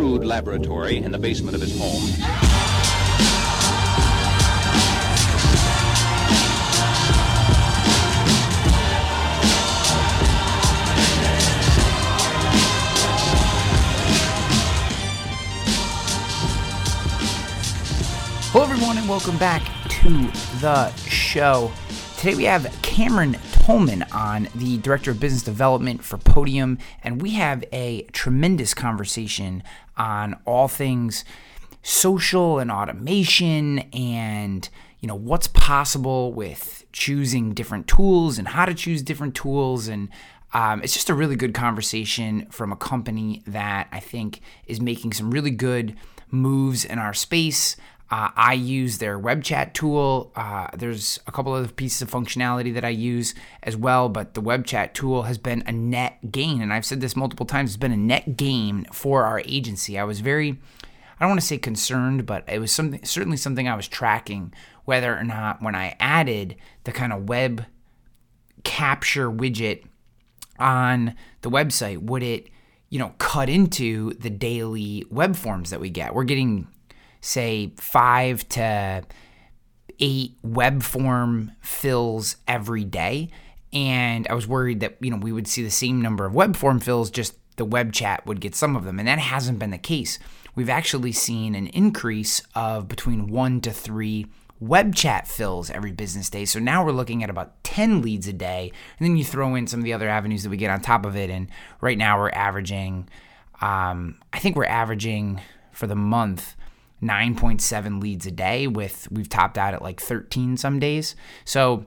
crude laboratory in the basement of his home. Hello, everyone, and welcome back to the show. Today we have Cameron Tolman on, the Director of Business Development for Podium, and we have a tremendous conversation on all things social and automation and you know what's possible with choosing different tools and how to choose different tools and um, it's just a really good conversation from a company that I think is making some really good moves in our space. Uh, I use their web chat tool. Uh, there's a couple other pieces of functionality that I use as well, but the web chat tool has been a net gain. And I've said this multiple times, it's been a net gain for our agency. I was very, I don't want to say concerned, but it was something, certainly something I was tracking whether or not when I added the kind of web capture widget on the website, would it, you know, cut into the daily web forms that we get? We're getting say five to eight web form fills every day. And I was worried that, you know, we would see the same number of web form fills, just the web chat would get some of them. And that hasn't been the case. We've actually seen an increase of between one to three web chat fills every business day. So now we're looking at about 10 leads a day. And then you throw in some of the other avenues that we get on top of it. And right now we're averaging, um, I think we're averaging for the month 9.7 leads a day with we've topped out at like 13 some days. So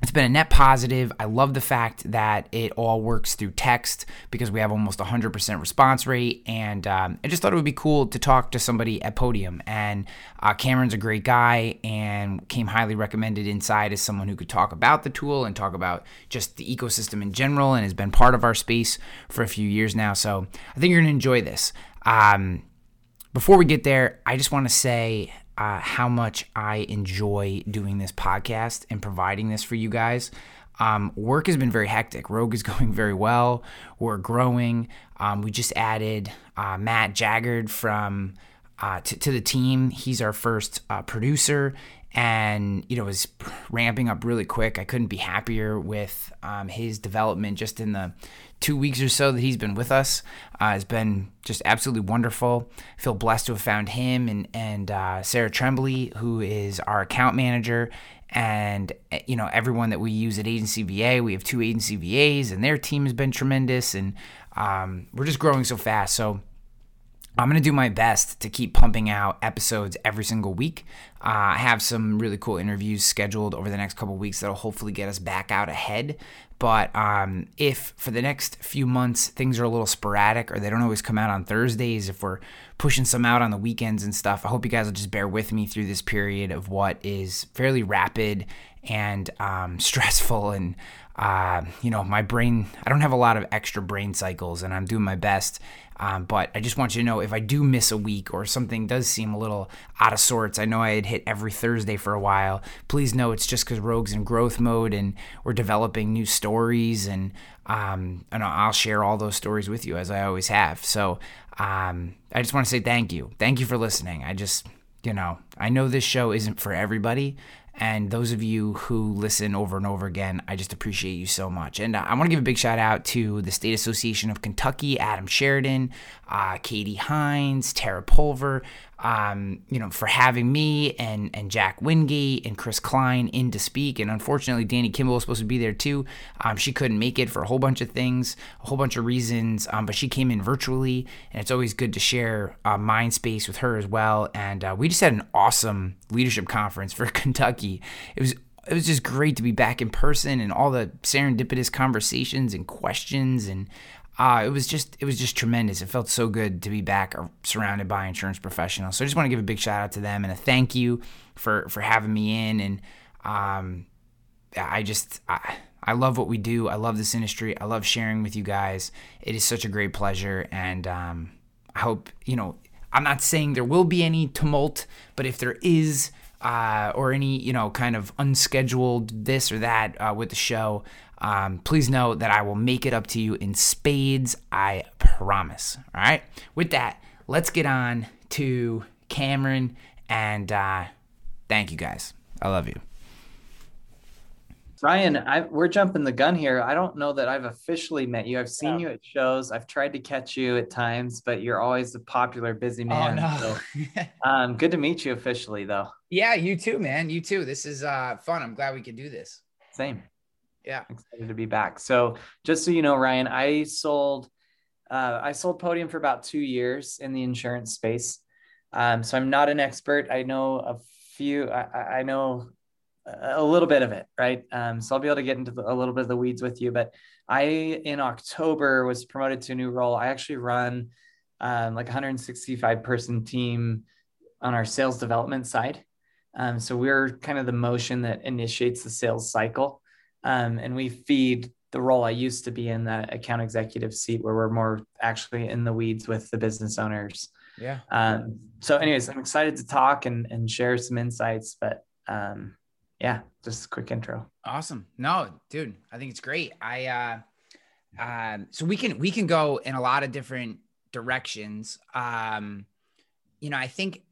it's been a net positive. I love the fact that it all works through text because we have almost 100% response rate. And um, I just thought it would be cool to talk to somebody at Podium. And uh, Cameron's a great guy and came highly recommended inside as someone who could talk about the tool and talk about just the ecosystem in general and has been part of our space for a few years now. So I think you're going to enjoy this. Um, before we get there, I just want to say uh, how much I enjoy doing this podcast and providing this for you guys. Um, work has been very hectic. Rogue is going very well. We're growing. Um, we just added uh, Matt Jaggard from uh, to, to, the team. He's our first uh, producer, and you know is ramping up really quick. I couldn't be happier with um, his development just in the two weeks or so that he's been with us uh, has been just absolutely wonderful. I feel blessed to have found him and and uh, Sarah Tremblay, who is our account manager, and you know everyone that we use at Agency VA. We have two Agency VAs, and their team has been tremendous, and um, we're just growing so fast. So I'm going to do my best to keep pumping out episodes every single week. Uh, I have some really cool interviews scheduled over the next couple weeks that'll hopefully get us back out ahead. But um, if for the next few months things are a little sporadic or they don't always come out on Thursdays, if we're pushing some out on the weekends and stuff, I hope you guys will just bear with me through this period of what is fairly rapid and um, stressful and uh, you know, my brain, I don't have a lot of extra brain cycles and I'm doing my best. Um, but I just want you to know if I do miss a week or something does seem a little out of sorts, I know I had hit every Thursday for a while. Please know it's just because Rogue's in growth mode and we're developing new stories. And, um, and I'll share all those stories with you as I always have. So um, I just want to say thank you. Thank you for listening. I just, you know, I know this show isn't for everybody. And those of you who listen over and over again, I just appreciate you so much. And uh, I want to give a big shout out to the State Association of Kentucky, Adam Sheridan, uh, Katie Hines, Tara Pulver, um, you know, for having me and and Jack Wingate and Chris Klein in to speak. And unfortunately, Danny Kimball was supposed to be there too. Um, she couldn't make it for a whole bunch of things, a whole bunch of reasons. Um, but she came in virtually, and it's always good to share uh, mind space with her as well. And uh, we just had an awesome leadership conference for Kentucky. It was it was just great to be back in person and all the serendipitous conversations and questions and uh, it was just it was just tremendous. It felt so good to be back uh, surrounded by insurance professionals. So I just want to give a big shout out to them and a thank you for for having me in. And um, I just I, I love what we do. I love this industry. I love sharing with you guys. It is such a great pleasure, and um, I hope you know. I'm not saying there will be any tumult, but if there is, uh, or any you know kind of unscheduled this or that uh, with the show, um, please know that I will make it up to you in spades. I promise. All right. With that, let's get on to Cameron and uh, thank you guys. I love you. Ryan, I, we're jumping the gun here. I don't know that I've officially met you. I've seen yeah. you at shows. I've tried to catch you at times, but you're always a popular, busy oh, man. Oh, no. so, um, good to meet you officially, though. Yeah, you too, man. You too. This is uh, fun. I'm glad we could do this. Same. Yeah, excited to be back. So, just so you know, Ryan, I sold, uh, I sold Podium for about two years in the insurance space. Um, so I'm not an expert. I know a few. I, I know a little bit of it, right? Um, so I'll be able to get into the, a little bit of the weeds with you. But I, in October, was promoted to a new role. I actually run um, like 165 person team on our sales development side. Um, so we're kind of the motion that initiates the sales cycle, um, and we feed the role I used to be in that account executive seat, where we're more actually in the weeds with the business owners. Yeah. Um, so, anyways, I'm excited to talk and and share some insights, but um, yeah, just a quick intro. Awesome. No, dude, I think it's great. I uh um so we can we can go in a lot of different directions. Um you know, I think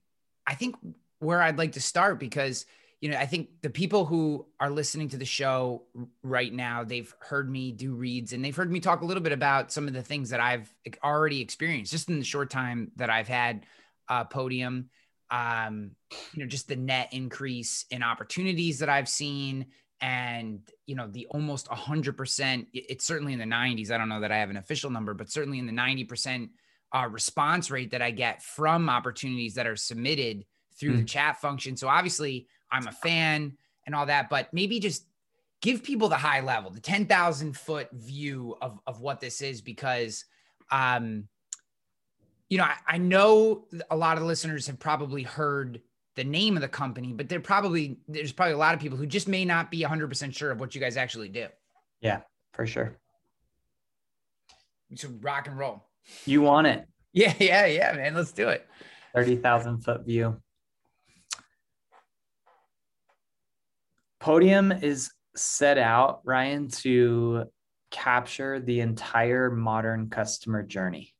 I think where I'd like to start because you know, I think the people who are listening to the show right now, they've heard me do reads and they've heard me talk a little bit about some of the things that I've already experienced just in the short time that I've had uh, podium. Um, you know, just the net increase in opportunities that I've seen and you know the almost 100% it's certainly in the 90s i don't know that i have an official number but certainly in the 90% uh, response rate that i get from opportunities that are submitted through mm. the chat function. So obviously i'm a fan and all that but maybe just give people the high level the 10000 foot view of, of what this is because um you know, I, I know a lot of listeners have probably heard the name of the company, but they're probably there's probably a lot of people who just may not be 100% sure of what you guys actually do. Yeah, for sure. So rock and roll. You want it. Yeah, yeah, yeah, man. Let's do it. 30,000 foot view. Podium is set out, Ryan, to capture the entire modern customer journey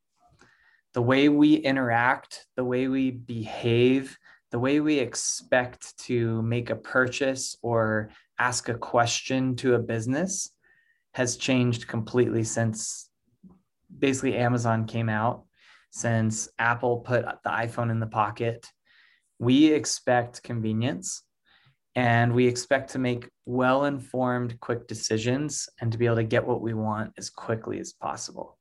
the way we interact, the way we behave, the way we expect to make a purchase or ask a question to a business has changed completely since basically Amazon came out, since Apple put the iPhone in the pocket. We expect convenience and we expect to make well informed, quick decisions and to be able to get what we want as quickly as possible.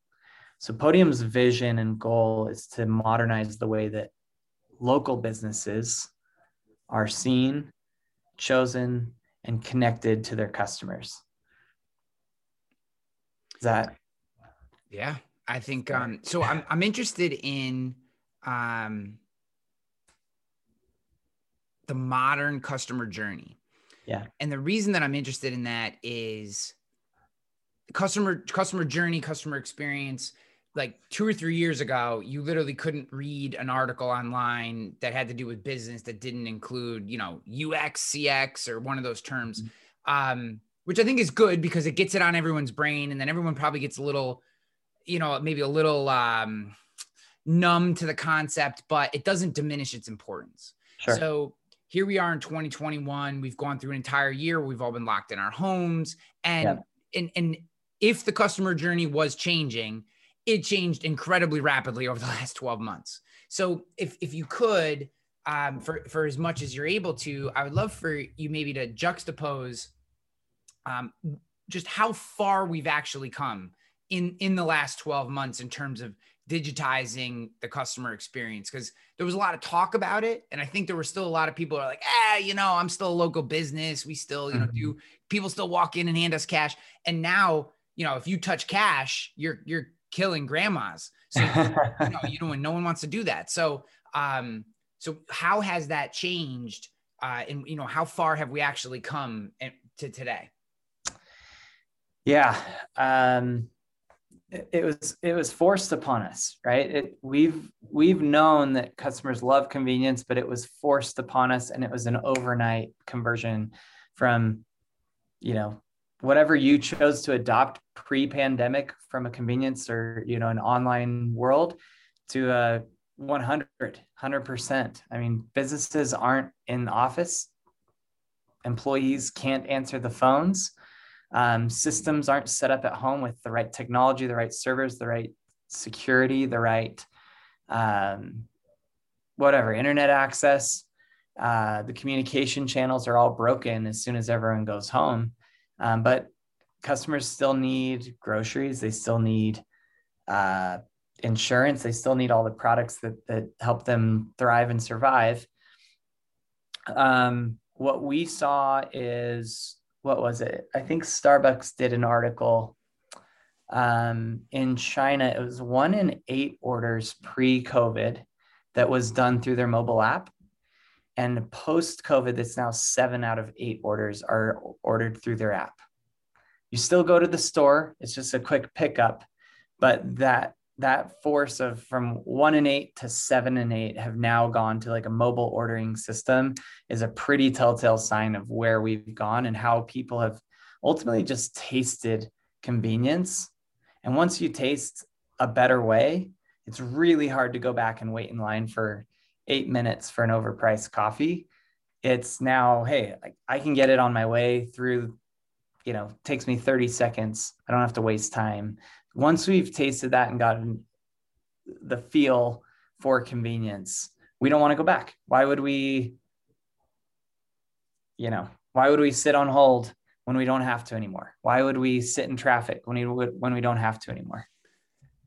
So Podium's vision and goal is to modernize the way that local businesses are seen, chosen, and connected to their customers. Is that? Yeah, I think um, so. I'm I'm interested in um, the modern customer journey. Yeah, and the reason that I'm interested in that is customer customer journey, customer experience like two or three years ago, you literally couldn't read an article online that had to do with business that didn't include, you know, UX, CX, or one of those terms, mm-hmm. um, which I think is good because it gets it on everyone's brain, and then everyone probably gets a little, you know, maybe a little um, numb to the concept, but it doesn't diminish its importance. Sure. So here we are in 2021. We've gone through an entire year. We've all been locked in our homes, and yeah. and and if the customer journey was changing it changed incredibly rapidly over the last 12 months. So if if you could, um, for for as much as you're able to, I would love for you maybe to juxtapose um, just how far we've actually come in in the last 12 months in terms of digitizing the customer experience because there was a lot of talk about it and i think there were still a lot of people are like ah you know i'm still a local business we still you know mm-hmm. do people still walk in and hand us cash and now you know if you touch cash you're you're killing grandmas. So you know, you know, and no one wants to do that. So, um, so how has that changed? Uh, and you know, how far have we actually come to today? Yeah, um, it, was it was forced upon us, right? It, we've we've known that customers love convenience, but it was forced upon us, and it was an overnight conversion from, you know, whatever you chose to adopt pre-pandemic from a convenience or you know an online world to a 100 100% i mean businesses aren't in office. Employees can't answer the phones um, systems aren't set up at home with the right technology the right servers the right security the right um, whatever internet access. Uh, the communication channels are all broken as soon as everyone goes home. Um, but customers still need groceries. They still need uh, insurance. They still need all the products that, that help them thrive and survive. Um, what we saw is what was it? I think starbucks did an article um, in china. It was one in eight orders pre-covid that was done through their mobile app. And post covid it's now seven out of eight orders are ordered through their app. You still go to the store. It's just a quick pickup but that that force of from one and eight to seven and eight have now gone to like a mobile ordering system is a pretty telltale sign of where we've gone and how people have ultimately just tasted convenience. And once you taste a better way, it's really hard to go back and wait in line for eight minutes for an overpriced coffee. It's now, hey, I can get it on my way through, you know, takes me 30 seconds. I don't have to waste time once we've tasted that and gotten the feel for convenience, we don't want to go back. Why would we, you know, why would we sit on hold when we don't have to anymore? Why would we sit in traffic when we when we don't have to anymore?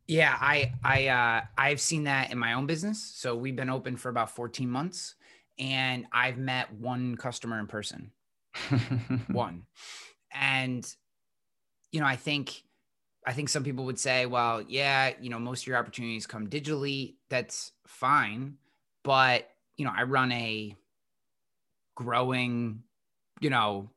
Yeah, I I uh, I've seen that in my own business. So we've been open for about 14 months, and I've met one customer in person, one, and you know I think I think some people would say, well, yeah, you know, most of your opportunities come digitally. That's fine. But, you know, I run a growing, you know,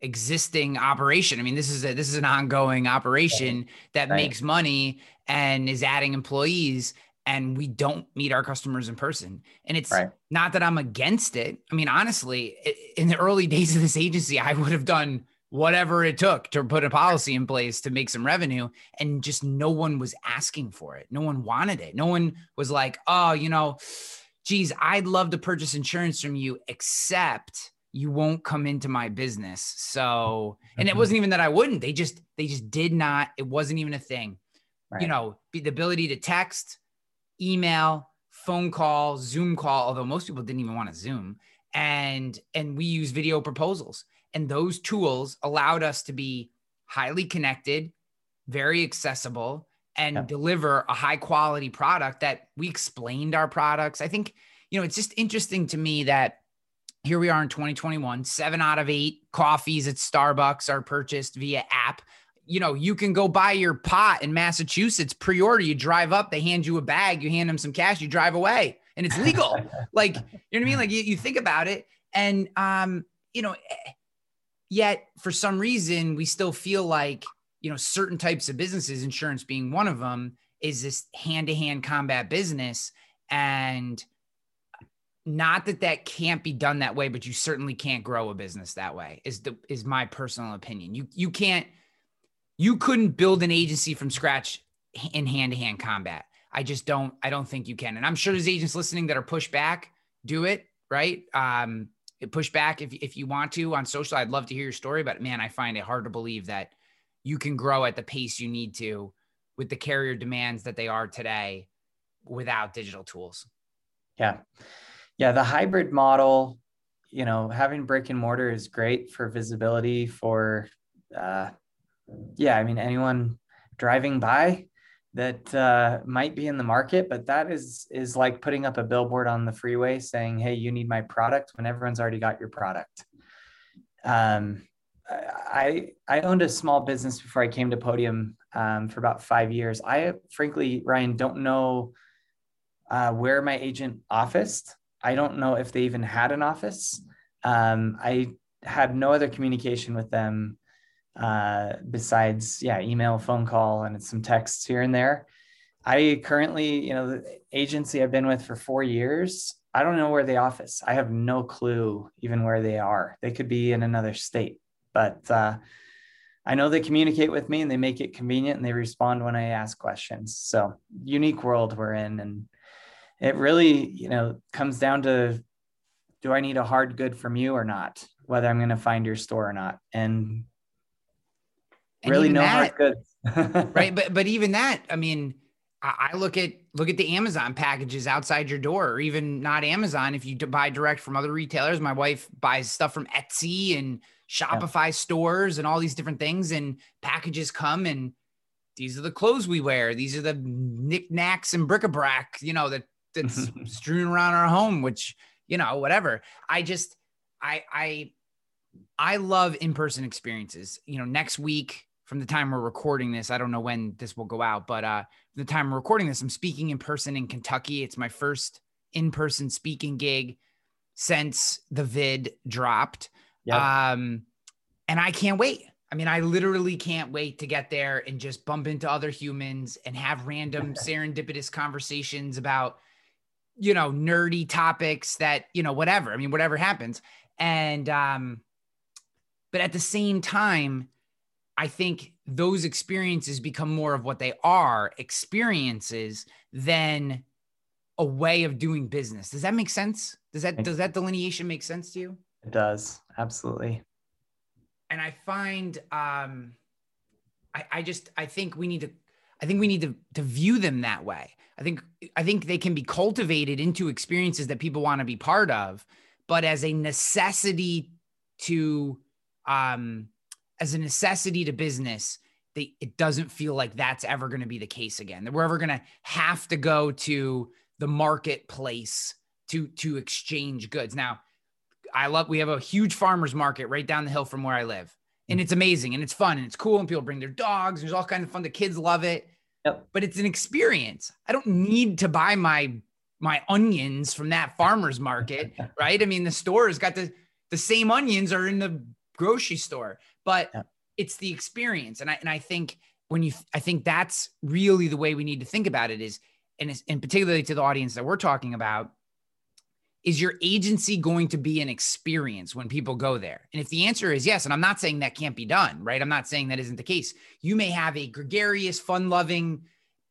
existing operation. I mean, this is a this is an ongoing operation that right. makes money and is adding employees and we don't meet our customers in person. And it's right. not that I'm against it. I mean, honestly, in the early days of this agency, I would have done whatever it took to put a policy in place to make some revenue and just no one was asking for it. No one wanted it. No one was like oh you know geez i'd love to purchase insurance from you except you won't come into my business. So and it mm-hmm. wasn't even that i wouldn't. They just they just did not it wasn't even a thing. Right. you know the ability to text email phone call zoom call although most people didn't even want to zoom and and we use video proposals and those tools allowed us to be highly connected, very accessible, and yeah. deliver a high quality product that we explained our products. I think, you know, it's just interesting to me that here we are in 2021, seven out of eight coffees at Starbucks are purchased via app. You know, you can go buy your pot in Massachusetts, pre order, you drive up, they hand you a bag, you hand them some cash, you drive away, and it's legal. like, you know what I mean? Like, you, you think about it. And, um, you know, Yet for some reason, we still feel like, you know, certain types of businesses, insurance being one of them, is this hand to hand combat business. And not that that can't be done that way, but you certainly can't grow a business that way is the, is my personal opinion. You, you can't, you couldn't build an agency from scratch in hand to hand combat. I just don't, I don't think you can. And I'm sure there's agents listening that are pushed back, do it. Right. Um, push back if, if you want to on social. I'd love to hear your story, but man, I find it hard to believe that you can grow at the pace you need to with the carrier demands that they are today without digital tools. Yeah. Yeah. The hybrid model, you know, having brick and mortar is great for visibility for, uh, yeah, I mean, anyone driving by that uh, might be in the market, but that is is like putting up a billboard on the freeway saying, "Hey, you need my product," when everyone's already got your product. Um, I I owned a small business before I came to Podium um, for about five years. I frankly, Ryan, don't know uh, where my agent officed. I don't know if they even had an office. Um, I had no other communication with them uh, besides yeah email phone call and some texts here and there i currently you know the agency i've been with for four years i don't know where they office i have no clue even where they are they could be in another state but uh, i know they communicate with me and they make it convenient and they respond when i ask questions so unique world we're in and it really, you know, comes down to do I need a hard good from you or not? Whether I'm going to find your store or not. And, And really no that- right but but even that i mean I, I look at look at the amazon packages outside your door or even not amazon if you buy direct from other retailers. My wife buys stuff from etsy and shopify stores and all these different things and packages come and these are the clothes we wear. These are the knickknacks and bric-a-brac you know that that's strewn around our home which you know whatever. I just i i i love in-person experiences. You know next week from the time we're recording this i don't know when this will go out but uh the time we're recording this i'm speaking in person in kentucky. It's my first in-person speaking gig since the vid dropped. Yep. um and i can't wait. I mean i literally can't wait to get there and just bump into other humans and have random serendipitous conversations about you know nerdy topics that you know whatever i mean whatever happens. And um but at the same time i think those experiences become more of what they are experiences than a way of doing business does that make sense does that does that delineation make sense to you it does. Absolutely. and I find um I, I just I think we need to I think we need to to view them that way. I think I think they can be cultivated into experiences that people want to be part of, but as a necessity to um as a necessity to business, they it doesn't feel like that's ever going to be the case again. That we're ever going to have to go to the marketplace to to exchange goods. Now, I love we have a huge farmers market right down the hill from where I live. And mm. it's amazing and it's fun and it's cool and people bring their dogs. and There's all kinds of fun. The kids love it. Yep. But it's an experience. I don't need to buy my my onions from that farmers market, right? I mean, the store's got the the same onions are in the grocery store, but Yep. it's the experience. And I and I think when you I think that's really the way we need to think about it is and and particularly to the audience that we're talking about is your agency going to be an experience when people go there? And if the answer is yes, and I'm not saying that can't be done, right? I'm not saying that isn't the case. You may have a gregarious, fun loving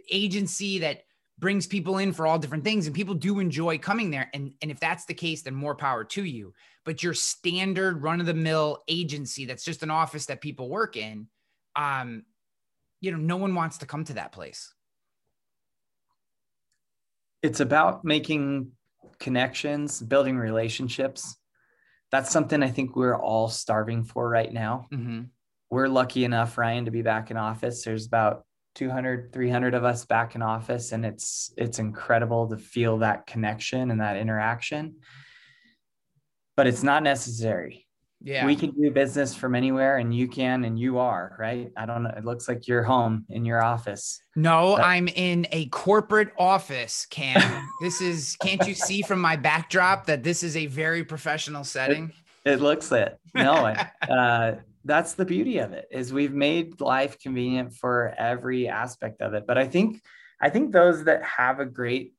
agency that brings people in for all different things and people do enjoy coming there. And, and if that's the case, then more power to you. But your standard run of the mill agency that's just an office that people work in, um, you know, no one wants to come to that place. it's about making connections, building relationships. That's something I think we're all starving for right now. Mm-hmm. We're lucky enough, Ryan, to be back in office. There's about 200, 300 of us back in office, and it's it's incredible to feel that connection and that interaction. But it's not necessary. Yeah. We can do business from anywhere, and you can, and you are, right? I don't know. It looks like you're home in your office. No, But- I'm in a corporate office, Cam. this is, can't you see from my backdrop that this is a very professional setting? It looks it. No, uh, that's the beauty of it is we've made life convenient for every aspect of it. But I think, I think those that have a great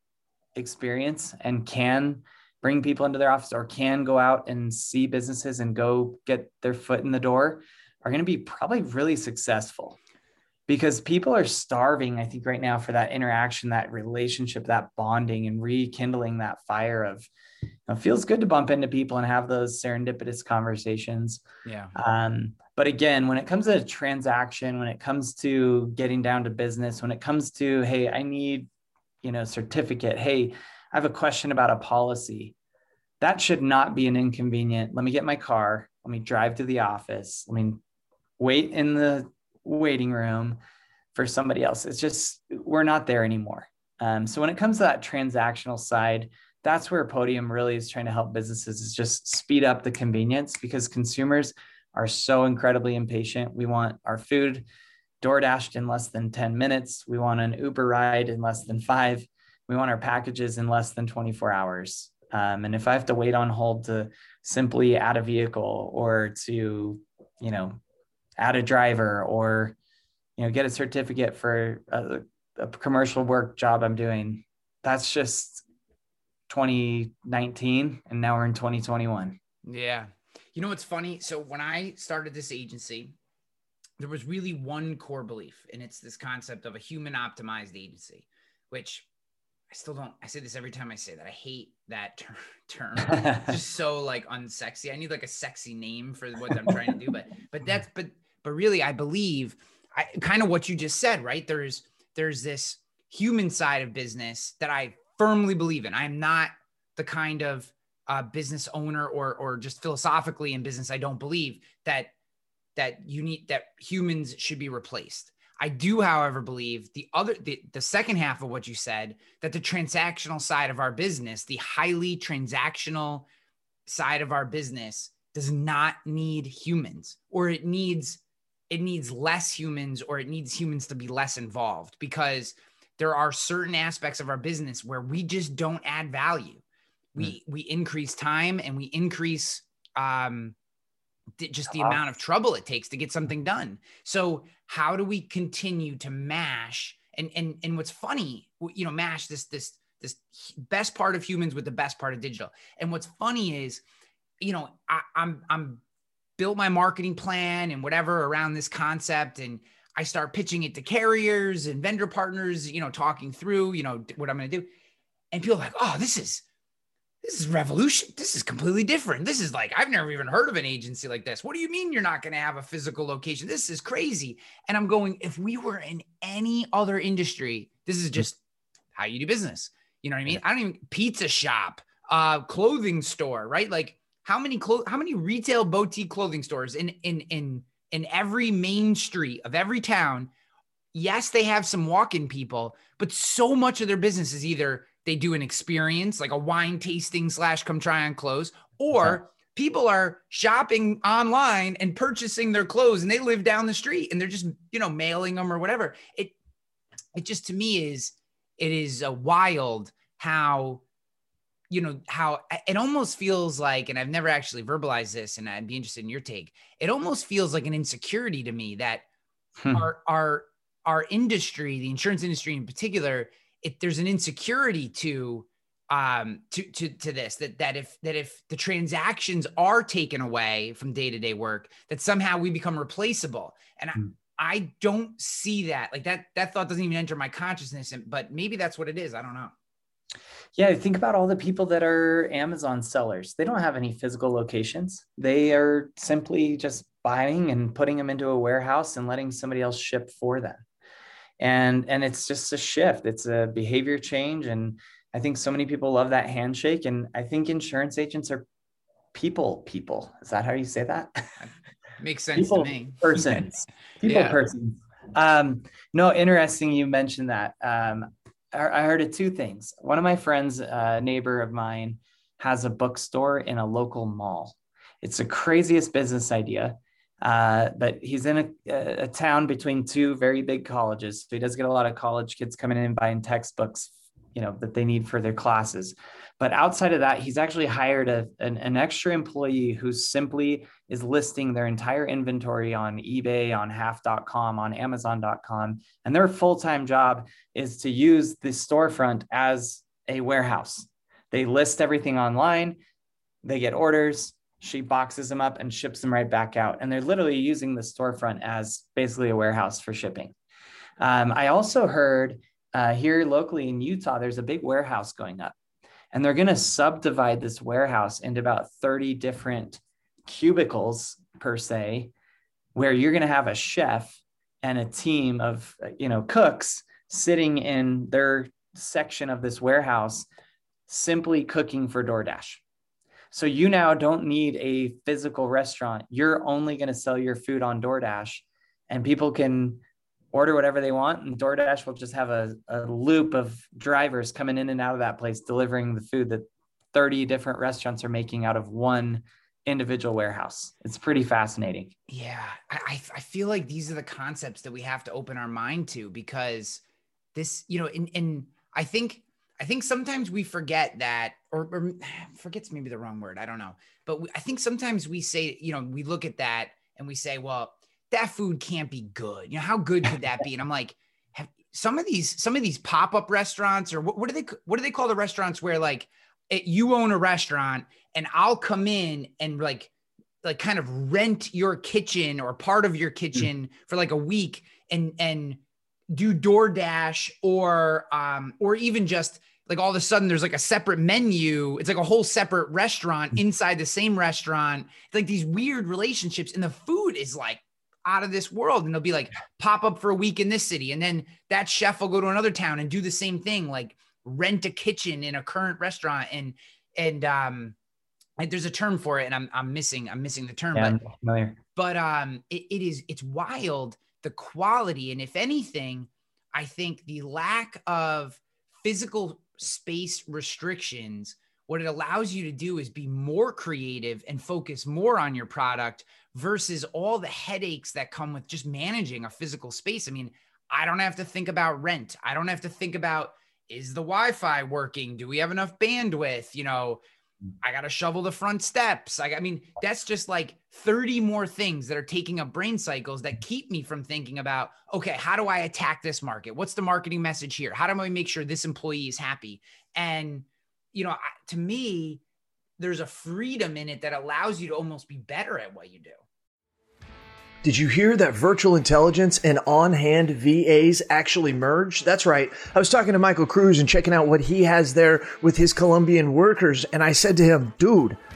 experience and can bring people into their office or can go out and see businesses and go get their foot in the door are going to be probably really successful because people are starving i think right now for that interaction that relationship that bonding and rekindling that fire of it feels good to bump into people and have those serendipitous conversations. Yeah. um, but again when it comes to a transaction when it comes to getting down to business when it comes to hey i need you know certificate hey i have a question about a policy that should not be an inconvenient. Let me get my car. Let me drive to the office. Let me wait in the waiting room for somebody else. It's just we're not there anymore. Um, so when it comes to that transactional side that's where podium really is trying to help businesses is just speed up the convenience because consumers are so incredibly impatient. We want our food door dashed in less than 10 minutes. We want an uber ride in less than five. We want our packages in less than 24 hours. Um, and if i have to wait on hold to simply add a vehicle or to you know add a driver or you know get a certificate for a, a commercial work job i'm doing that's just 2019 and now we're in 2021 Yeah. You know what's funny? So when I started this agency, there was really one core belief, and it's this concept of a human optimized agency, which I still don't. I say this every time I say that. I hate that ter- term. just so like unsexy. I need like a sexy name for what I'm trying to do. But but that's but but really, I believe I kind of what you just said. Right? There's there's this human side of business that I firmly believe in. I'm not the kind of uh, business owner or or just philosophically in business. I don't believe that that you need that humans should be replaced. I do, however, believe the other the, the second half of what you said that the transactional side of our business, the highly transactional side of our business does not need humans or it needs it needs less humans or it needs humans to be less involved because there are certain aspects of our business where we just don't add value. We mm. we increase time and we increase um just the amount of trouble it takes to get something done. So how do we continue to mash? And and and what's funny, you know, mash this this this best part of humans with the best part of digital. And what's funny is, you know, I, I'm I'm built my marketing plan and whatever around this concept and I start pitching it to carriers and vendor partners, you know, talking through, you know, what I'm going to do. And people are like, oh, this is this is revolution. This is completely different. This is like, I've never even heard of an agency like this. What do you mean you're not going to have a physical location? This is crazy. And I'm going, if we were in any other industry, this is just how you do business. You know what I mean? I don't even pizza shop, uh, clothing store, right? Like how many clo- how many retail boutique clothing stores in in in in every main street of every town? Yes, they have some walk-in people, but so much of their business is either they do an experience like a wine tasting slash come try on clothes, or people are shopping online and purchasing their clothes and they live down the street and they're just, you know, mailing them or whatever. It, it just to me is, it is a wild how, you know, how it almost feels like, and I've never actually verbalized this and I'd be interested in your take. It almost feels like an insecurity to me that hmm. our, our, our industry, the insurance industry in particular, it, there's an insecurity to um to to to this that that if that if the transactions are taken away from day-to-day work that somehow we become replaceable and I, mm. I don't see that like that that thought doesn't even enter my consciousness and, but maybe that's what it is i don't know yeah think about all the people that are amazon sellers. They don't have any physical locations. They are simply just buying and putting them into a warehouse and letting somebody else ship for them. And and it's just a shift. It's a behavior change and i think so many people love that handshake and i think insurance agents are people people. Is that how you say that? Makes sense people to me. persons. People yeah. persons. Um no interesting you mentioned that. Um I heard of two things. One of my friends, a uh, neighbor of mine, has a bookstore in a local mall. It's the craziest business idea. Uh, but he's in a, a, town between two very big colleges. So he does get a lot of college kids coming in buying textbooks, you know, that they need for their classes. But outside of that, he's actually hired a, an, an extra employee who simply is listing their entire inventory on eBay, on half.com, on amazon.com. And their full time job is to use the storefront as a warehouse. They list everything online, they get orders, she boxes them up and ships them right back out. And they're literally using the storefront as basically a warehouse for shipping. Um, I also heard uh, here locally in Utah, there's a big warehouse going up, and they're going to subdivide this warehouse into about 30 different cubicles per se, where you're going to have a chef and a team of you know cooks sitting in their section of this warehouse simply cooking for DoorDash. So you now don't need a physical restaurant. You're only going to sell your food on DoorDash and people can order whatever they want. And DoorDash will just have a, a loop of drivers coming in and out of that place, delivering the food that 30 different restaurants are making out of one individual warehouse. It's pretty fascinating. Yeah. I, I feel like these are the concepts that we have to open our mind to because this, you know, and, and I think I think sometimes we forget that, or, or forget's maybe the wrong word. I don't know. But we, I think sometimes we say, you know, we look at that and we say, well, that food can't be good. You know, how good could that be? And I'm like, have, some of these, some of these pop-up restaurants, or what, what do they, what do they call the restaurants where like it, you own a restaurant and I'll come in and like, like kind of rent your kitchen or part of your kitchen mm. for like a week and and do DoorDash or um or even just like all of a sudden there's like a separate menu. It's like a whole separate restaurant inside the same restaurant. It's like these weird relationships, and the food is like out of this world. And they'll be like pop up for a week in this city, and then that chef will go to another town and do the same thing, like rent a kitchen in a current restaurant. And and um, like there's a term for it, and I'm I'm missing I'm missing the term, Yeah, but but um it, it is it's wild the quality and if anything i think the lack of physical space restrictions what it allows you to do is be more creative and focus more on your product versus all the headaches that come with just managing a physical space i mean i don't have to think about rent i don't have to think about is the wi-fi working do we have enough bandwidth you know I got to shovel the front steps. I, I mean, that's just like 30 more things that are taking up brain cycles that keep me from thinking about, okay, how do I attack this market? What's the marketing message here? How do I make sure this employee is happy? And, you know, to me, there's a freedom in it that allows you to almost be better at what you do. Did you hear that virtual intelligence and on hand VAs actually merge? That's right. I was talking to Michael Cruz and checking out what he has there with his Colombian workers. And I said to him, dude,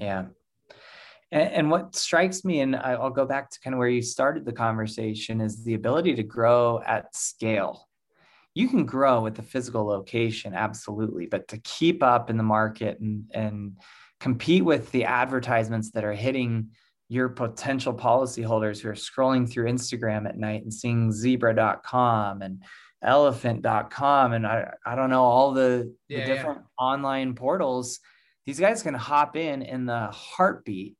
Yeah. And, and what strikes me, and I'll go back to kind of where you started the conversation, is the ability to grow at scale. You can grow with the physical location, absolutely, but to keep up in the market and, and compete with the advertisements that are hitting your potential policyholders who are scrolling through Instagram at night and seeing zebra.com and elephant.com and I, I don't know all the, the Yeah, yeah. different online portals these guys can hop in in the heartbeat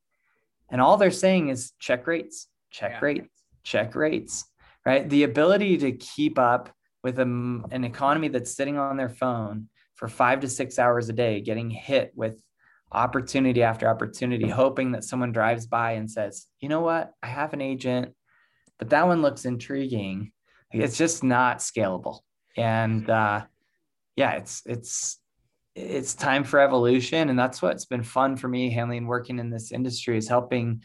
and all they're saying is check rates check Yeah. rates check rates right? The ability to keep up with a, an economy that's sitting on their phone for five to six hours a day getting hit with opportunity after opportunity hoping that someone drives by and says you know what? I have an agent. But that one looks intriguing. It's just not scalable. And uh, yeah it's it's it's time for evolution and that's what's been fun for me handling working in this industry is helping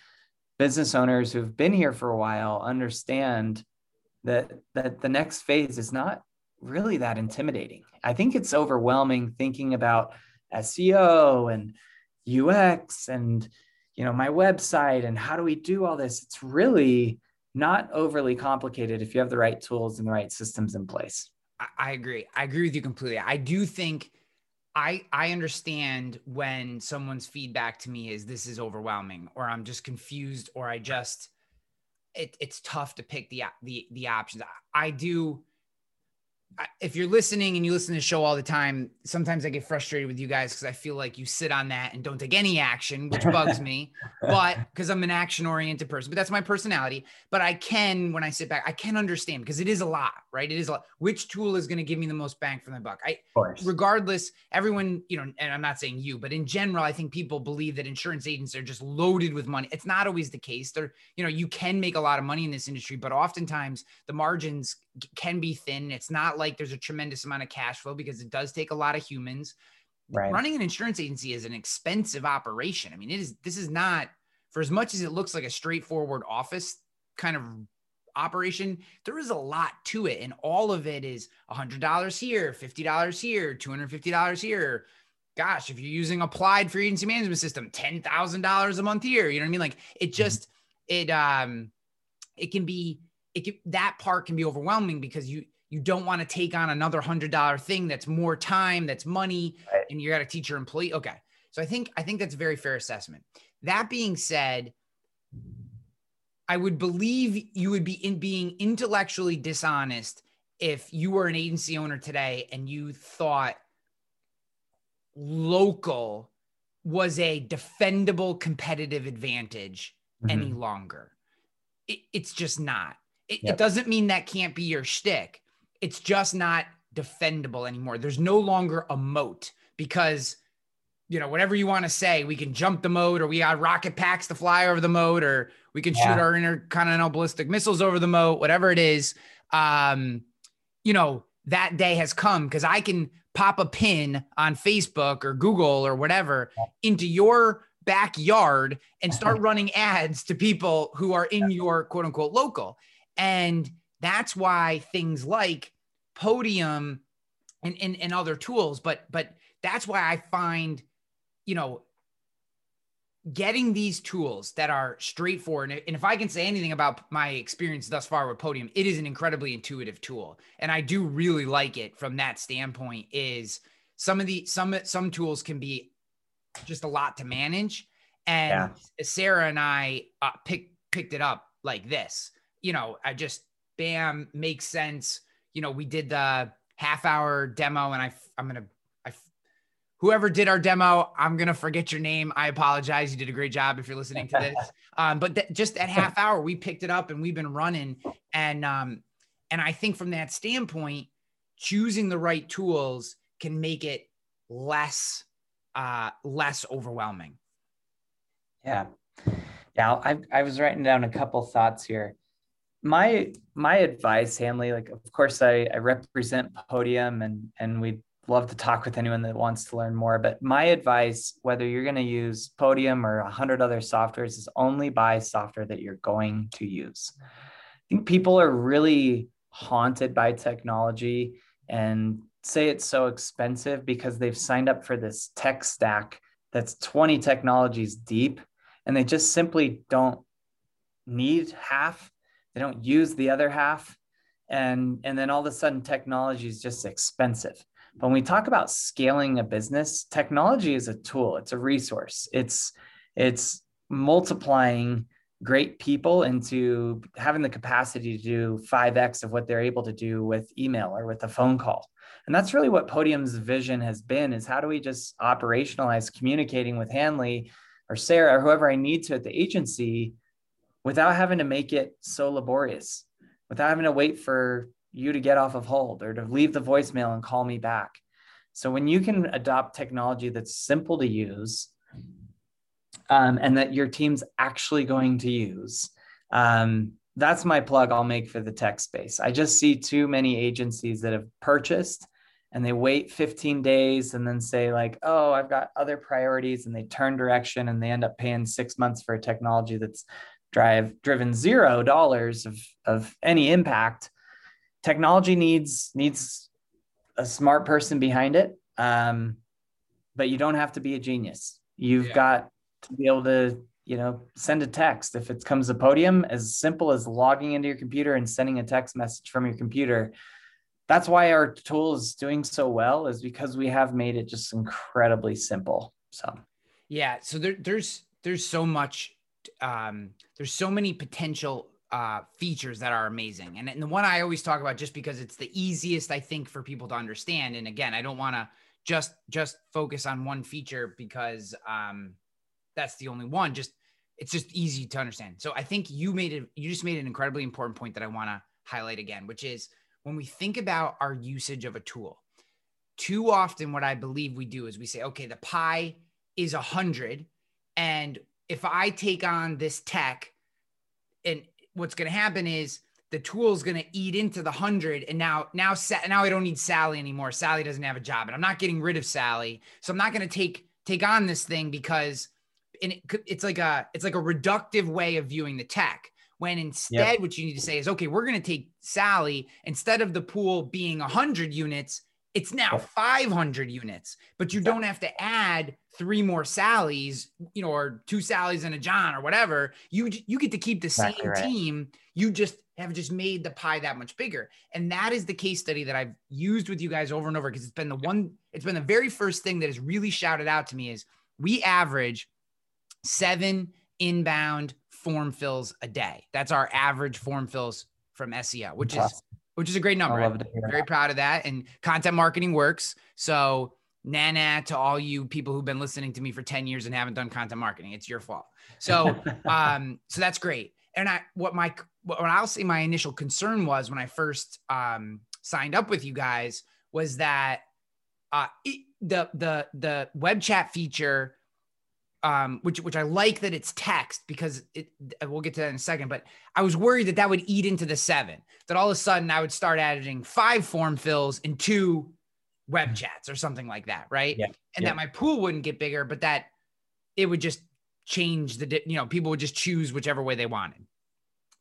business owners who've been here for a while understand that that the next phase is not really that intimidating i think it's overwhelming thinking about seo and ux and you know my website and how do we do all this it's really not overly complicated if you have the right tools and the right systems in place I, I agree. I agree with you completely. I do think I I understand when someone's feedback to me is this is overwhelming or I'm just confused or I just it, it's tough to pick the the the options. I, I do if you're listening and you listen to the show all the time, sometimes I get frustrated with you guys because I feel like you sit on that and don't take any action, which bugs me. But because I'm an action oriented person, but that's my personality. But I can, when I sit back, I can understand because it is a lot, right? It is a lot. Which tool is going to give me the most bang for the buck? I, regardless, everyone, you know, and I'm not saying you, but in general, I think people believe that insurance agents are just loaded with money. It's not always the case. They're, you know, you can make a lot of money in this industry, but oftentimes the margins can be thin. It's not like there's a tremendous amount of cash flow because it does take a lot of humans. Right. Running an insurance agency is an expensive operation. I mean, it is, this is not, for as much as it looks like a straightforward office kind of operation, there is a lot to it. And all of it is $100 here, $50 here, $250 here. Gosh, if you're using applied for agency management system, $10,000 a month here, you know what I mean? Like it mm-hmm. just, it, um, it can be, it that part can be overwhelming because you, you don't want to take on another hundred dollar thing that's more time, that's money, right. and you got to teach your employee. Okay. So I think, I think that's a very fair assessment. That being said, I would believe you would be in being intellectually dishonest if you were an agency owner today and you thought local was a defendable competitive advantage mm-hmm. any longer. It, it's just not. It, yep. it, doesn't mean that can't be your shtick. It's just not defendable anymore. There's no longer a moat because you know, whatever you want to say, we can jump the moat or we got rocket packs to fly over the moat or we can yeah. shoot our intercontinental ballistic missiles over the moat, whatever it is. Um, you know, that day has come because I can pop a pin on Facebook or Google or whatever into your backyard and start running ads to people who are in your quote unquote local. And that's why things like Podium and, and, and other tools, but but that's why I find you know, getting these tools that are straightforward. And if I can say anything about my experience thus far with Podium, it is an incredibly intuitive tool. And I do really like it from that standpoint is some of the some some tools can be just a lot to manage. And yeah. Sarah and I uh, picked picked it up like this. You know, I just bam makes sense. You know, we did the half hour demo and I I'm to I whoever did our demo, I'm gonna forget your name. I apologize. You did a great job if you're listening to this. Um, but just that half hour, we picked it up and we've been running. And um, and I think from that standpoint, choosing the right tools can make it less uh, less overwhelming. Yeah, yeah. I I was writing down a couple thoughts here. My my advice, Hanley, like of course I, I represent Podium and and we love to talk with anyone that wants to learn more. But my advice, whether you're going to use Podium or a hundred other softwares, is only buy software that you're going to use. I think people are really haunted by technology and say it's so expensive because they've signed up for this tech stack that's 20 technologies deep and they just simply don't need half they don't use the other half and and then all of a sudden technology is just expensive but when we talk about scaling a business, technology is a tool, it's a resource. It's it's multiplying great people into having the capacity to do 5x of what they're able to do with email or with a phone call. And that's really what Podium's vision has been is how do we just operationalize communicating with Hanley or Sarah or whoever I need to at the agency without having to make it so laborious, without having to wait for you to get off of hold or to leave the voicemail and call me back. So when you can adopt technology that's simple to use um, and that your team's actually going to use, um, that's my plug I'll make for the tech space. I just see too many agencies that have purchased and they wait 15 days and then say like, oh, I've got other priorities and they turn direction and they end up paying six months for a technology that's drive driven zero dollars of, of any impact. Technology needs needs a smart person behind it. Um, but you don't have to be a genius. You've yeah. got to be able to you know send a text. If it comes to podium as simple as logging into your computer and sending a text message from your computer. That's why our tool is doing so well is because we have made it just incredibly simple. So. Yeah so there, there's there's so much um, there's so many potential uh, features that are amazing. And, and the one I always talk about just because it's the easiest, I think, for people to understand. And again, I don't want to just just focus on one feature because um, that's the only one. Just it's just easy to understand. So I think you made it. You just made an incredibly important point that I want to highlight again, which is when we think about our usage of a tool. Too often, what I believe we do is we say, okay, the pie is a hundred, and if I take on this tech, and what's going to happen is the tool is going to eat into the hundred, and now now now I don't need Sally anymore. Sally doesn't have a job, and I'm not getting rid of Sally, so I'm not going to take take on this thing because and it, it's like a it's like a reductive way of viewing the tech. When instead, yep. what you need to say is, okay, we're going to take Sally instead of the pool being 100 units, it's now 500 units, but you don't have to add three more Sallys, you know, or two Sallys and a John or whatever. You you get to keep the same right. team. You just have just made the pie that much bigger. And that is the case study that I've used with you guys over and over because it's been the one, it's been the very first thing that has really shouted out to me is we average seven inbound form fills a day. That's our average form fills from SEO, which is which is a great number. I'm very proud of that. And content marketing works. So Nana to all you people who've been listening to me for 10 years and haven't done content marketing. It's your fault. So um, so that's great. And I what my what I'll say my initial concern was when I first um signed up with you guys was that uh it, the the the web chat feature um, which which I like that it's text because it. We'll get to that in a second, but I was worried that that would eat into the seven. That all of a sudden I would start adding five form fills and two web mm. chats or something like that, right? Yeah. And yeah. that my pool wouldn't get bigger, but that it would just change the. You know, people would just choose whichever way they wanted.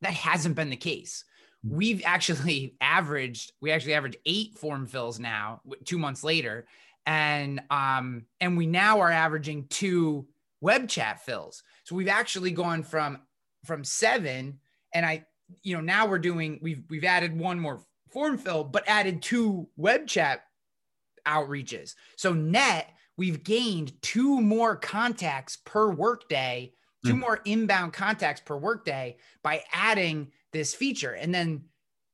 That hasn't been the case. Mm. We've actually averaged. We actually average eight form fills now, two months later, and um, and we now are averaging two web chat fills. So we've actually gone from from seven, and I, you know, now we're doing we've we've added one more form fill, but added two web chat outreaches. So net, we've gained two more contacts per workday, two mm. more inbound contacts per workday by adding this feature. And then,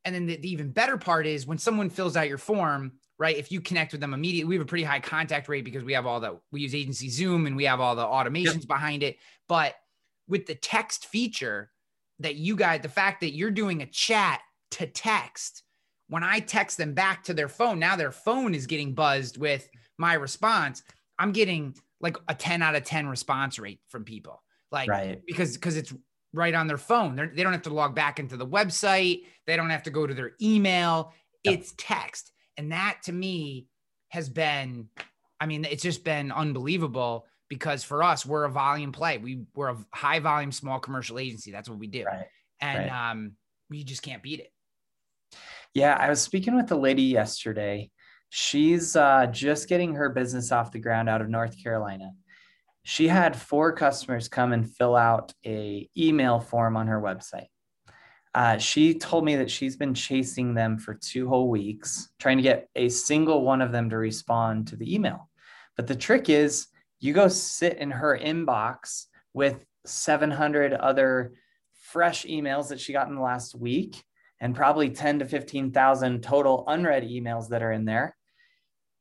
and then the, the even better part is when someone fills out your form, right? If you connect with them immediately, we have a pretty high contact rate because we have all the, we use AgencyZoom and we have all the automations yep. behind it. But with the text feature that you guys, the fact that you're doing a chat to text, when I text them back to their phone, now their phone is getting buzzed with my response. I'm getting like a 10 out of 10 response rate from people. Like, right. because, because it's right on their phone. They're, they do not have to log back into the website. They don't have to go to their email. Yep. It's text. And that to me has been, I mean, it's just been unbelievable because for us, we're a volume play. We we're a high volume, small commercial agency. That's what we do. Right. And right. um, we just can't beat it. Yeah. I was speaking with a lady yesterday. She's uh, just getting her business off the ground out of North Carolina. She had four customers come and fill out a email form on her website. Uh, she told me that she's been chasing them for two whole weeks, trying to get a single one of them to respond to the email. But the trick is, you go sit in her inbox with 700 other fresh emails that she got in the last week, and probably 10 to 15,000 total unread emails that are in there.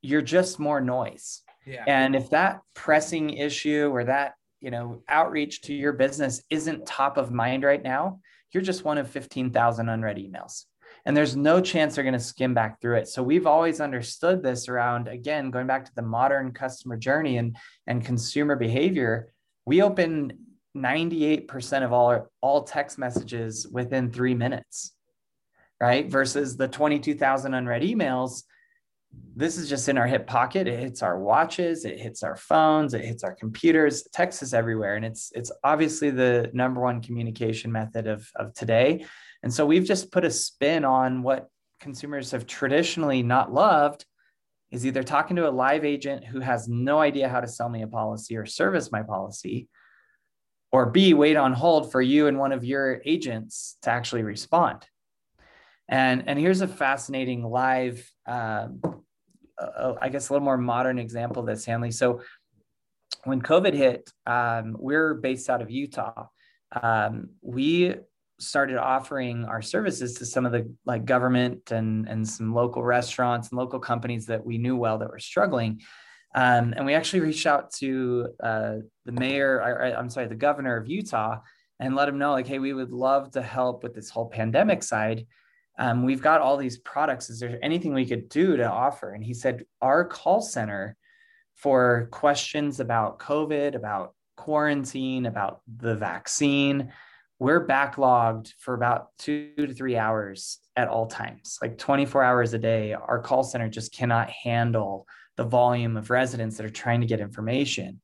You're just more noise. Yeah. And if that pressing issue or that you know outreach to your business isn't top of mind right now, you're just one of 15,000 unread emails. And there's no chance they're going to skim back through it. So we've always understood this around, again, going back to the modern customer journey and, and consumer behavior. We open 98% of all, all text messages within three minutes, right? Versus the 22,000 unread emails this is just in our hip pocket. It hits our watches it hits our phones it hits our computers text is everywhere. And it's it's obviously the number one communication method of, of today. And so we've just put a spin on what consumers have traditionally not loved is either talking to a live agent who has no idea how to sell me a policy or service my policy or b wait on hold for you and one of your agents to actually respond and, and here's a fascinating live, uh, I guess, a little more modern example of this, Hanley. So when COVID hit, um, we're based out of Utah. Um, we started offering our services to some of the like government and, and some local restaurants and local companies that we knew well that were struggling. Um, and we actually reached out to uh, the mayor, I, I'm sorry, the governor of Utah and let him know like, hey, we would love to help with this whole pandemic side um, we've got all these products. Is there anything we could do to offer? And he said, our call center for questions about COVID, about quarantine, about the vaccine, we're backlogged for about two to three hours at all times, like 24 hours a day. Our call center just cannot handle the volume of residents that are trying to get information.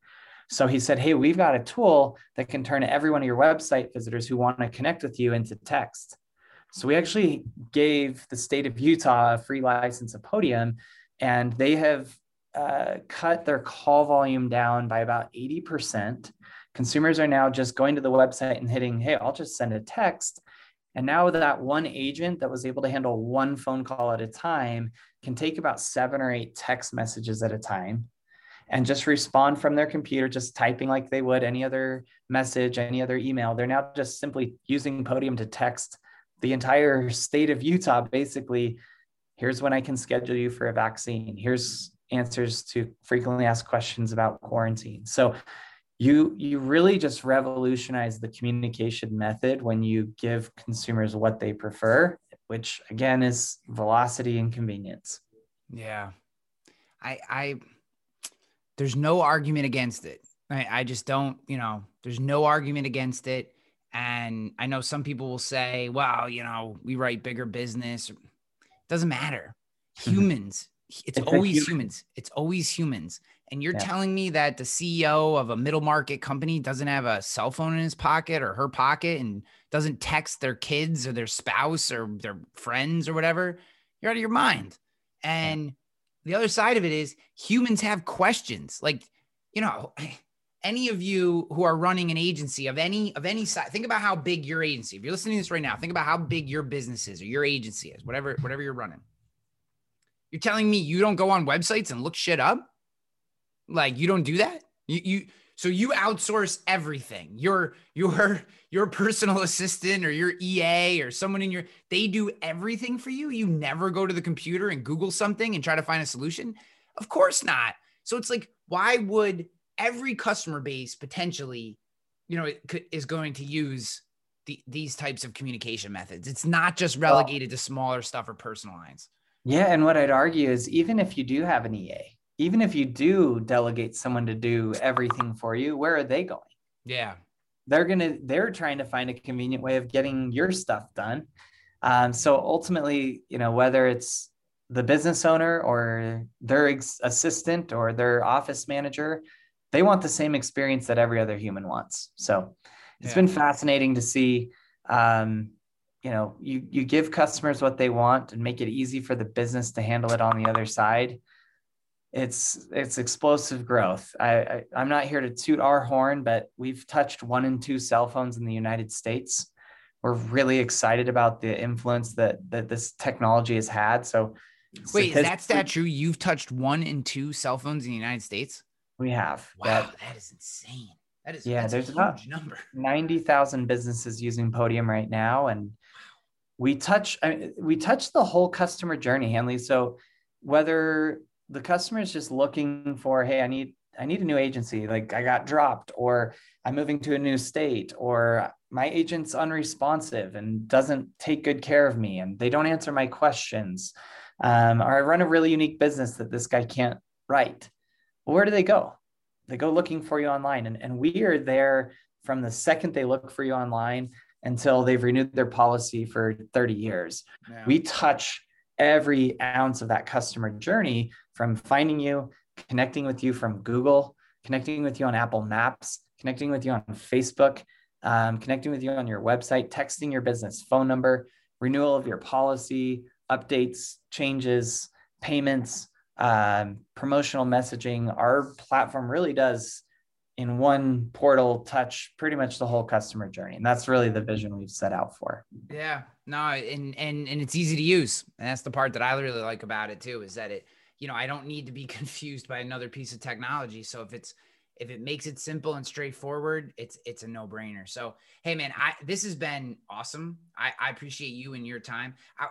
So he said, Hey, we've got a tool that can turn every one of your website visitors who want to connect with you into text. So we actually gave the state of Utah a free license of Podium, and they have uh, cut their call volume down by about 80%. Consumers are now just going to the website and hitting, Hey, I'll just send a text. And now that one agent that was able to handle one phone call at a time can take about seven or eight text messages at a time and just respond from their computer, just typing like they would any other message, any other email. They're now just simply using Podium to text the entire state of Utah. Basically, here's when I can schedule you for a vaccine. Here's answers to frequently asked questions about quarantine. So you you really just revolutionize the communication method when you give consumers what they prefer which again is velocity and convenience yeah i i there's no argument against it I, I just don't you know there's no argument against it and i know some people will say well you know we write bigger business. It doesn't matter. Mm-hmm. humans it's, it's always humans. It's always humans. And you're yeah. telling me that the ceo of a middle market company doesn't have a cell phone in his pocket or her pocket and doesn't text their kids or their spouse or their friends or whatever? You're out of your mind. And the other side of it is humans have questions. Like you know any of you who are running an agency of any of any size think about how big your agency if you're listening to this right now think about how big your business is or your agency is whatever whatever you're running you're telling me you don't go on websites and look shit up? Like you don't do that? You you so you outsource everything. Your your your personal assistant or your EA or someone in your they do everything for you. You never go to the computer and Google something and try to find a solution? Of course not. So it's like why would every customer base potentially, you know, could, is going to use the, these types of communication methods? It's not just relegated well, to smaller stuff or personal lines. Yeah. And what I'd argue is even if you do have an EA, even if you do delegate someone to do everything for you, where are they going? Yeah. They're going to, they're trying to find a convenient way of getting your stuff done. Um, so ultimately, you know, whether it's the business owner or their ex- assistant or their office manager, they want the same experience that every other human wants. So it's yeah. been fascinating to see um, you know you you give customers what they want and make it easy for the business to handle it on the other side. It's it's explosive growth. I, I am not here to toot our horn but we've touched one in two cell phones in the united states. We're really excited about the influence that that this technology has had. So wait is that stat true you've touched one in two cell phones in the united states we have wow that, that is insane. That is yeah there's a huge number. 90000 businesses using podium right now and we touch I mean, we touch the whole customer journey hanley. So whether the customer is just looking for hey i need i need a new agency like i got dropped or i'm moving to a new state or my agent's unresponsive and doesn't take good care of me and they don't answer my questions um, or i run a really unique business that this guy can't write well, where do they go they go looking for you online and, and we are there from the second they look for you online until they've renewed their policy for 30 years. Yeah. We touch every ounce of that customer journey from finding you, connecting with you from Google, connecting with you on Apple Maps, connecting with you on Facebook, um, connecting with you on your website, texting your business phone number, renewal of your policy, updates, changes, payments, um, promotional messaging. Our platform really does in one portal touch pretty much the whole customer journey. And that's really the vision we've set out for. Yeah. No and and and it's easy to use. And that's the part that i really like about it too is that it you know i don't need to be confused by another piece of technology. So if it's if it makes it simple and straightforward it's it's a no-brainer. So hey man i this has been awesome. I i appreciate you and your time. I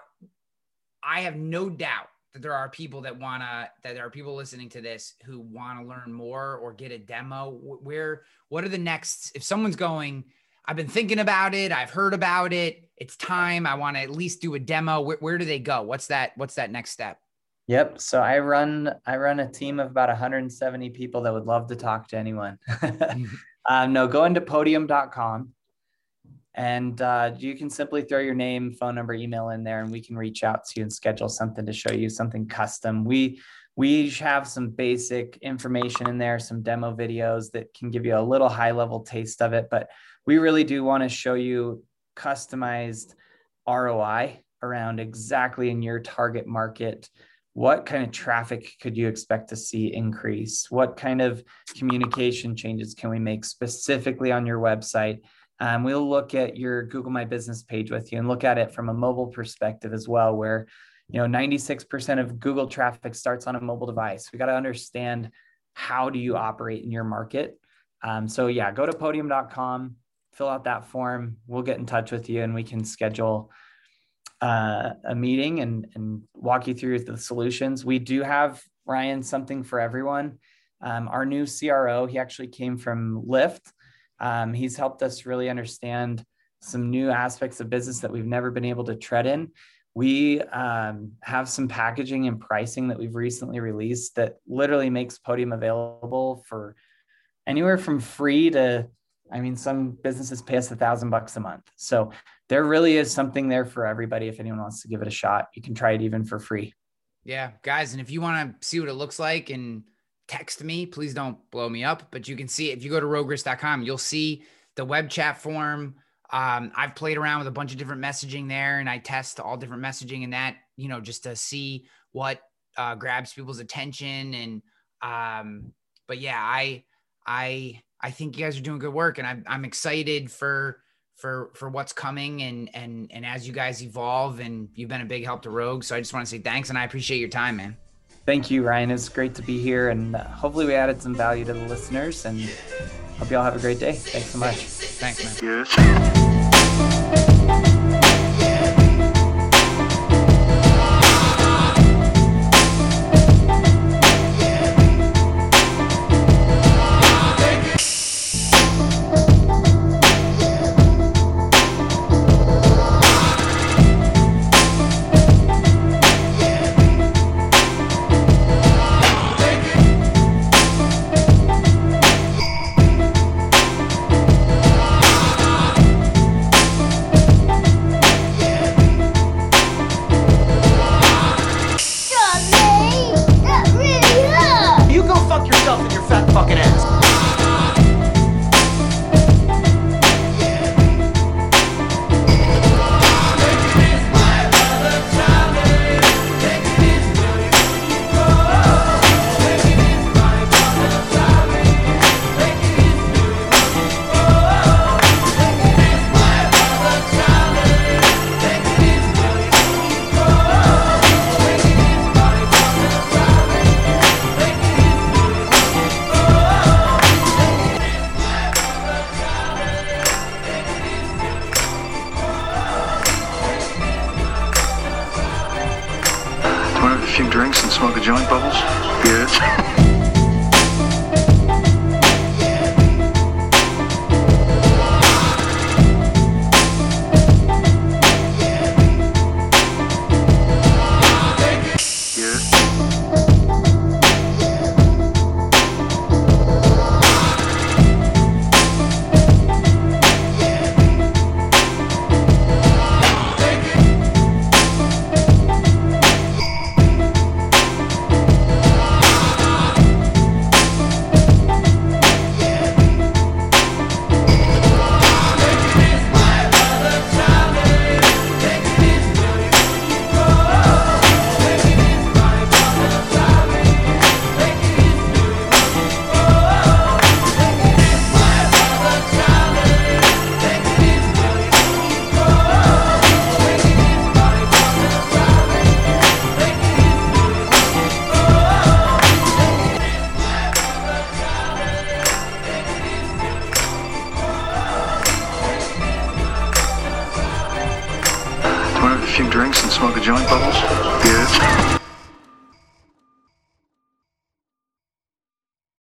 i have no doubt that there are people that want to that there are people listening to this who want to learn more or get a demo. Where what are the next if someone's going i've been thinking about it i've heard about it it's time i want to at least do a demo where, where do they go? What's that what's that next step? Yep so i run i run a team of about 170 people that would love to talk to anyone. Um, no go into podium.com and uh, you can simply throw your name, phone number, email in there, and we can reach out to you and schedule something to show you something custom. We we have some basic information in there, some demo videos that can give you a little high level taste of it. But we really do want to show you customized ROI around exactly in your target market. What kind of traffic could you expect to see increase? What kind of communication changes can we make specifically on your website? Um, we'll look at your Google My Business page with you and look at it from a mobile perspective as well, where you know 96% of google traffic starts on a mobile device. We got to understand how do you operate in your market. Um, so yeah go to podium.com fill out that form. We'll get in touch with you and we can schedule uh, a meeting and, and walk you through the solutions. We do have ryan something for everyone. Um, our new cro he actually came from lyft um, he's helped us really understand some new aspects of business that we've never been able to tread in we um, have some packaging and pricing that we've recently released that literally makes Podium available for anywhere from free to, I mean, some businesses pay us a thousand bucks a month. So there really is something there for everybody. If anyone wants to give it a shot, you can try it even for free. Yeah, guys. And if you want to see what it looks like and text me, please don't blow me up, but you can see. If you go to roguerisk.com, you'll see the web chat form um, I've played around with a bunch of different messaging there and I test all different messaging and that, you know, just to see what uh, grabs people's attention. And, um, but yeah, I, I, I think you guys are doing good work and I'm, I'm excited for, for, for what's coming and, and, and as you guys evolve and you've been a big help to Rogue. So I just want to say thanks and I appreciate your time, man. Thank you, Ryan. It's great to be here and uh, hopefully we added some value to the listeners and hope you all have a great day. Thanks so much. Thanks, man. Yes.